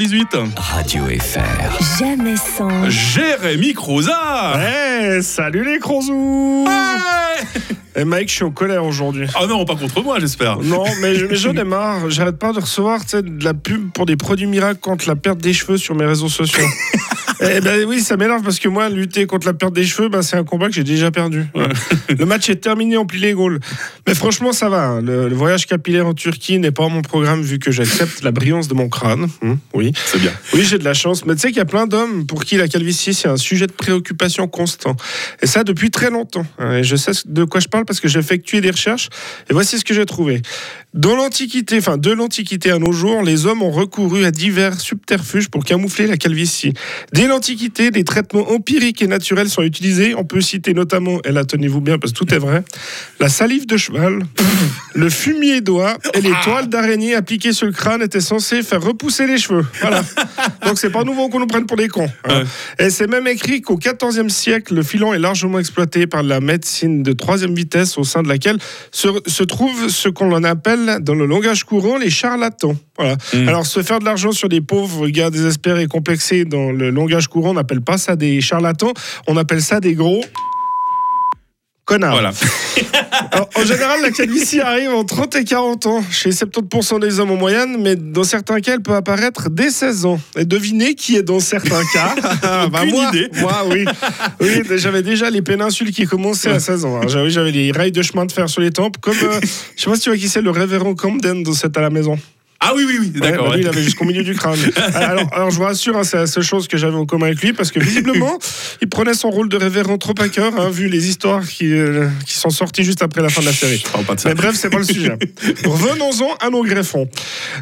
18. Radio FR. Jamais sans. Jérémy Croza Ouais, salut les crozous Et Mike, je suis en colère aujourd'hui. Ah non, pas contre moi, j'espère. Non, mais, mais j'en ai marre. J'arrête pas de recevoir de la pub pour des produits miracles contre la perte des cheveux sur mes réseaux sociaux. Eh ben oui, ça m'énerve parce que moi, lutter contre la perte des cheveux, ben, c'est un combat que j'ai déjà perdu. Le match est terminé en pli les Gaules. Mais franchement, ça va. hein. Le, le voyage capillaire en Turquie n'est pas mon programme vu que j'accepte la brillance de mon crâne. Hum, oui. C'est bien. Oui, j'ai de la chance. Mais tu sais qu'il y a plein d'hommes pour qui la calvitie, c'est un sujet de préoccupation constant. Et ça depuis très longtemps. Et je sais de quoi je parle parce que j'ai effectué des recherches. Et voici ce que j'ai trouvé. Dans l'Antiquité, enfin de l'Antiquité à nos jours, les hommes ont recouru à divers subterfuges pour camoufler la calvitie. Dès l'Antiquité, des traitements empiriques et naturels sont utilisés. On peut citer notamment, et là tenez-vous bien parce que tout est vrai, la salive de cheval, le fumier d'oie et les toiles d'araignée appliquées sur le crâne étaient censées faire repousser les cheveux. Voilà. Donc c'est pas nouveau qu'on nous prenne pour des cons. hein. Et c'est même écrit qu'au XIVe siècle, le filon est largement exploité par la médecine de troisième vitesse, au sein de laquelle se, se trouve ce qu'on en appelle dans le langage courant les charlatans. Voilà. Mm. Alors se faire de l'argent sur des pauvres gars désespérés et complexés dans le langage courant, on n'appelle pas ça des charlatans, on appelle ça des gros connards. Voilà. Alors, en général, la calvitie arrive en 30 et 40 ans, chez 70% des hommes en moyenne, mais dans certains cas, elle peut apparaître dès 16 ans. Et devinez qui est dans certains cas Ah, bah, Aucune moi, idée. moi, oui. oui j'avais déjà les péninsules qui commençaient à 16 ans. Alors, J'avais j'avais les rails de chemin de fer sur les tempes, comme, euh, je sais pas si tu vois qui c'est, le révérend Camden dans cette à la maison. Ah oui, oui, oui, Ouais, d'accord. bah, lui, il avait jusqu'au milieu du crâne. alors, alors, je vous rassure, hein, c'est la seule chose que j'avais en commun avec lui, parce que visiblement, il prenait son rôle de révérend trop à cœur, hein, vu les histoires qui, euh, qui sont sorties juste après la fin de la série. Parle pas de ça. Mais bref, c'est pas le sujet. Revenons-en à nos greffons.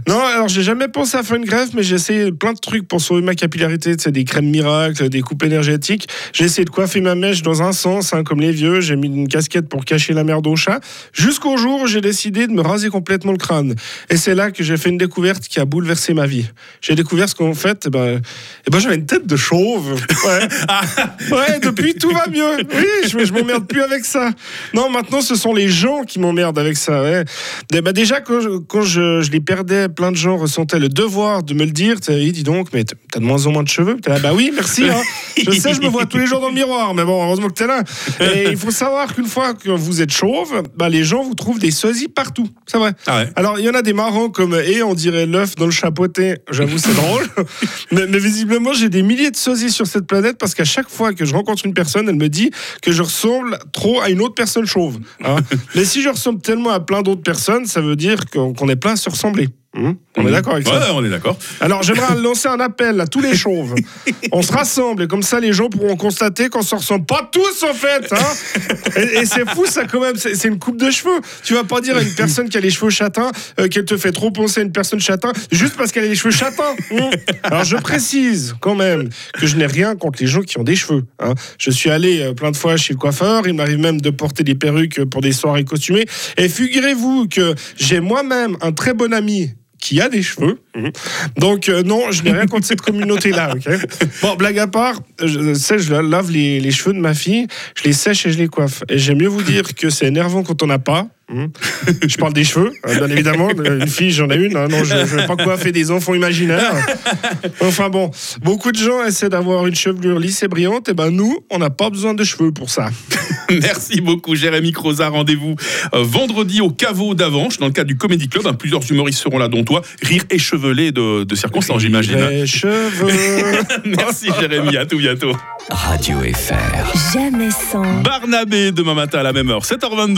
Non, alors j'ai jamais pensé à faire une greffe, mais j'ai essayé plein de trucs pour sauver ma capillarité. Tu sais, des crèmes miracles, des coupes énergétiques. J'ai essayé de coiffer ma mèche dans un sens, hein, comme les vieux. J'ai mis une casquette pour cacher la merde au chat. Jusqu'au jour où j'ai décidé de me raser complètement le crâne. Et c'est là que j'ai fait une découverte qui a bouleversé ma vie. J'ai découvert ce qu'en fait, eh ben, eh ben, j'avais une tête de chauve. Ouais. Ouais, depuis tout va mieux. Oui, je, je m'emmerde plus avec ça. Non, maintenant ce sont les gens qui m'emmerdent avec ça. ouais. Eh ben, déjà, quand, je, quand je, je les perdais, plein de gens ressentaient le devoir de me le dire. Oui, dis donc, mais t'as de moins en moins de cheveux. T'es là, bah oui, merci. hein. Je sais, je me vois tous les jours dans le miroir, mais bon, heureusement que t'es là. Et il faut savoir qu'une fois que vous êtes chauve, bah, les gens vous trouvent des sosies partout. C'est vrai. Ah ouais. Alors, il y en a des marrants comme Et on dirait l'œuf dans le chapeauté. J'avoue, c'est drôle. mais, mais visiblement, j'ai des milliers de sosies sur cette planète parce qu'à chaque fois que je rencontre une personne, elle me dit que je ressemble trop à une autre personne chauve. hein. mais si je ressemble tellement à plein d'autres personnes, ça veut dire qu'on qu'on est plein à se ressembler. Hum on est d'accord avec Ouais, ça on est d'accord. alors j'aimerais lancer un appel à tous les chauves. On se rassemble et comme ça les gens pourront constater qu'on se ressemble pas tous en fait. hein. et et c'est fou ça quand même, c'est une coupe de cheveux. Tu vas pas dire à une personne qui a les cheveux châtains euh, qu'elle te fait trop penser à une personne châtain juste parce qu'elle a les cheveux châtains. Hum. Alors je précise quand même que je n'ai rien contre les gens qui ont des cheveux. hein. Je suis allé euh, plein de fois chez le coiffeur, il m'arrive même de porter des perruques pour des soirées costumées. Et figurez-vous que j'ai moi-même un très bon ami qui a des cheveux. Donc euh, non, je n'ai rien contre cette communauté-là. bon, blague à part, je sais, je lave les, les cheveux de ma fille, je les sèche et je les coiffe. Et j'aime mieux vous dire que c'est énervant quand on n'a pas. Hum. Je parle des cheveux, euh, bien évidemment. Une fille, j'en ai une. hein. Non, je ne vais pas coiffer des enfants imaginaires. Enfin bon, beaucoup de gens essaient d'avoir une chevelure lisse et brillante. Et ben nous, on n'a pas besoin de cheveux pour ça. Merci beaucoup, Jérémy Croza. Rendez-vous euh, vendredi au caveau d'Avanche, dans le cadre du Comedy Club. Hein, plusieurs humoristes seront là, dont toi. Rire échevelé de, de circonstances, j'imagine. Merci, Jérémy. À tout bientôt. Radio FR. Jamais sans. Barnabé, demain matin à la même heure, 7h22.